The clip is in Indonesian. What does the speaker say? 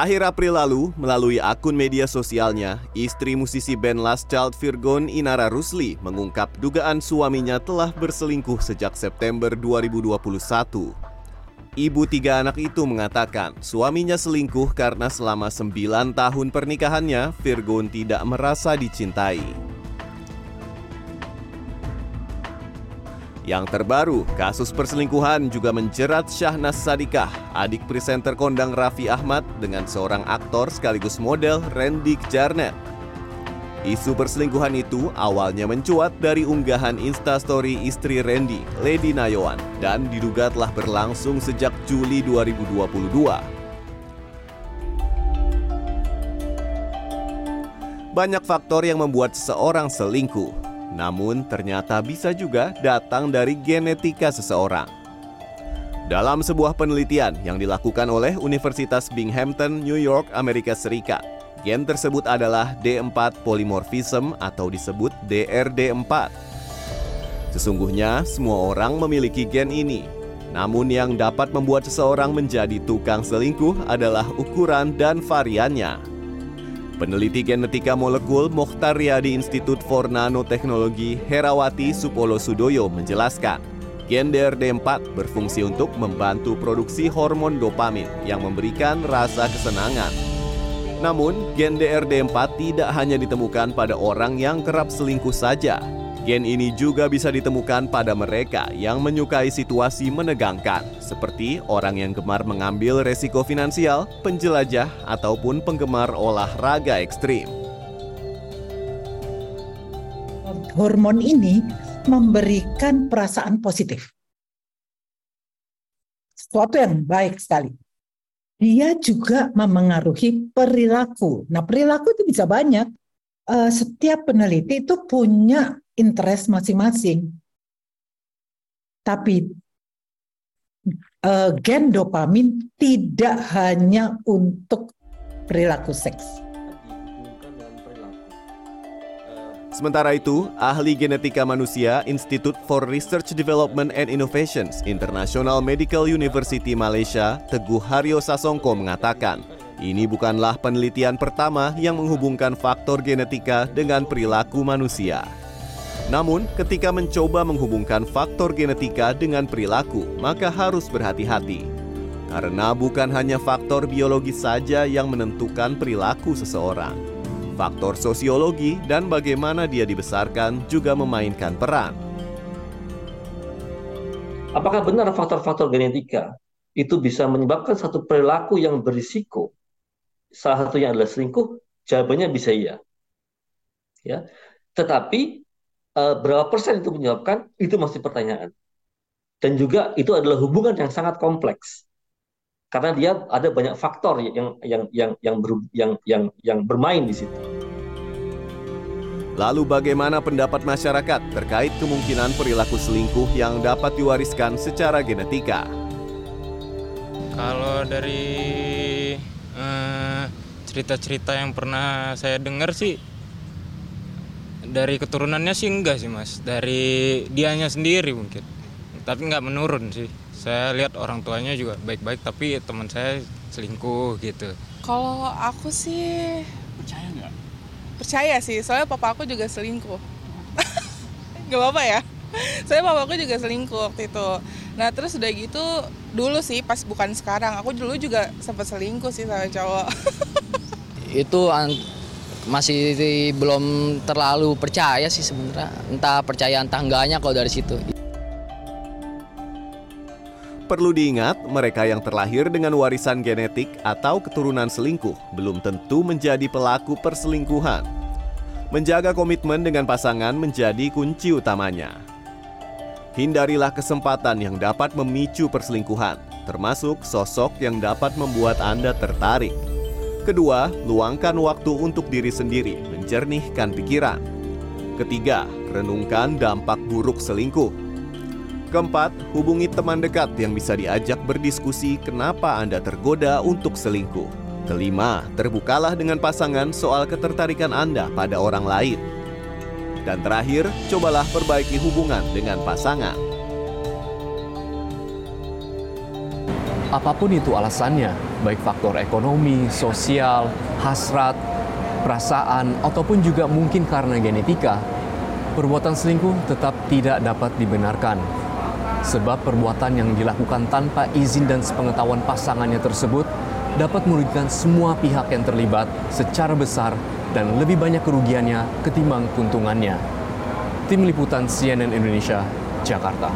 Akhir April lalu, melalui akun media sosialnya, istri musisi band Last Child Virgon Inara Rusli mengungkap dugaan suaminya telah berselingkuh sejak September 2021. Ibu tiga anak itu mengatakan suaminya selingkuh karena selama 9 tahun pernikahannya, Virgon tidak merasa dicintai. Yang terbaru, kasus perselingkuhan juga menjerat Syahnas Sadikah, adik presenter kondang Raffi Ahmad dengan seorang aktor sekaligus model Randy Jarnet. Isu perselingkuhan itu awalnya mencuat dari unggahan instastory istri Randy, Lady Nayawan, dan diduga telah berlangsung sejak Juli 2022. Banyak faktor yang membuat seseorang selingkuh, namun ternyata bisa juga datang dari genetika seseorang. Dalam sebuah penelitian yang dilakukan oleh Universitas Binghamton, New York, Amerika Serikat, gen tersebut adalah D4 polymorphism atau disebut DRD4. Sesungguhnya semua orang memiliki gen ini. Namun yang dapat membuat seseorang menjadi tukang selingkuh adalah ukuran dan variannya. Peneliti genetika molekul Mokhtar Riyadi Institut for Nanoteknologi Herawati Supolo Sudoyo menjelaskan, gen DRD4 berfungsi untuk membantu produksi hormon dopamin yang memberikan rasa kesenangan. Namun, gen DRD4 tidak hanya ditemukan pada orang yang kerap selingkuh saja, Gen ini juga bisa ditemukan pada mereka yang menyukai situasi menegangkan, seperti orang yang gemar mengambil resiko finansial, penjelajah, ataupun penggemar olahraga ekstrim. Hormon ini memberikan perasaan positif. Sesuatu yang baik sekali. Dia juga memengaruhi perilaku. Nah, perilaku itu bisa banyak. Eh, setiap peneliti itu punya interest masing-masing. Tapi uh, gen dopamin tidak hanya untuk perilaku seks. Sementara itu, ahli genetika manusia Institute for Research Development and Innovations International Medical University Malaysia, Teguh Haryo Sasongko mengatakan, ini bukanlah penelitian pertama yang menghubungkan faktor genetika dengan perilaku manusia. Namun, ketika mencoba menghubungkan faktor genetika dengan perilaku, maka harus berhati-hati. Karena bukan hanya faktor biologis saja yang menentukan perilaku seseorang. Faktor sosiologi dan bagaimana dia dibesarkan juga memainkan peran. Apakah benar faktor-faktor genetika itu bisa menyebabkan satu perilaku yang berisiko? Salah satunya adalah selingkuh. Jawabannya bisa iya. Ya, tetapi uh, berapa persen itu menyebabkan itu masih pertanyaan. Dan juga itu adalah hubungan yang sangat kompleks. Karena dia ada banyak faktor yang yang yang yang ber, yang yang yang bermain di situ. Lalu bagaimana pendapat masyarakat terkait kemungkinan perilaku selingkuh yang dapat diwariskan secara genetika? Kalau dari eh, cerita-cerita uh, yang pernah saya dengar sih dari keturunannya sih enggak sih mas. Dari dianya sendiri mungkin. Tapi nggak menurun sih. Saya lihat orang tuanya juga baik-baik tapi teman saya selingkuh gitu. Kalau aku sih percaya nggak percaya sih soalnya papa aku juga selingkuh. Nggak apa-apa ya. Saya papa aku juga selingkuh waktu itu. Nah terus udah gitu dulu sih pas bukan sekarang aku dulu juga sempat selingkuh sih sama cowok. Itu masih belum terlalu percaya sih sebenarnya entah percaya entah enggaknya kalau dari situ Perlu diingat, mereka yang terlahir dengan warisan genetik atau keturunan selingkuh belum tentu menjadi pelaku perselingkuhan. Menjaga komitmen dengan pasangan menjadi kunci utamanya. Hindarilah kesempatan yang dapat memicu perselingkuhan, termasuk sosok yang dapat membuat Anda tertarik. Kedua, luangkan waktu untuk diri sendiri, menjernihkan pikiran. Ketiga, renungkan dampak buruk selingkuh. Keempat, hubungi teman dekat yang bisa diajak berdiskusi kenapa Anda tergoda untuk selingkuh. Kelima, terbukalah dengan pasangan soal ketertarikan Anda pada orang lain. Dan terakhir, cobalah perbaiki hubungan dengan pasangan. Apa pun itu alasannya, baik faktor ekonomi, sosial, hasrat, perasaan, ataupun juga mungkin karena genetika, perbuatan selingkuh tetap tidak dapat dibenarkan. Sebab perbuatan yang dilakukan tanpa izin dan sepengetahuan pasangannya tersebut dapat merugikan semua pihak yang terlibat secara besar dan lebih banyak kerugiannya ketimbang keuntungannya. Tim Liputan CNN Indonesia, Jakarta.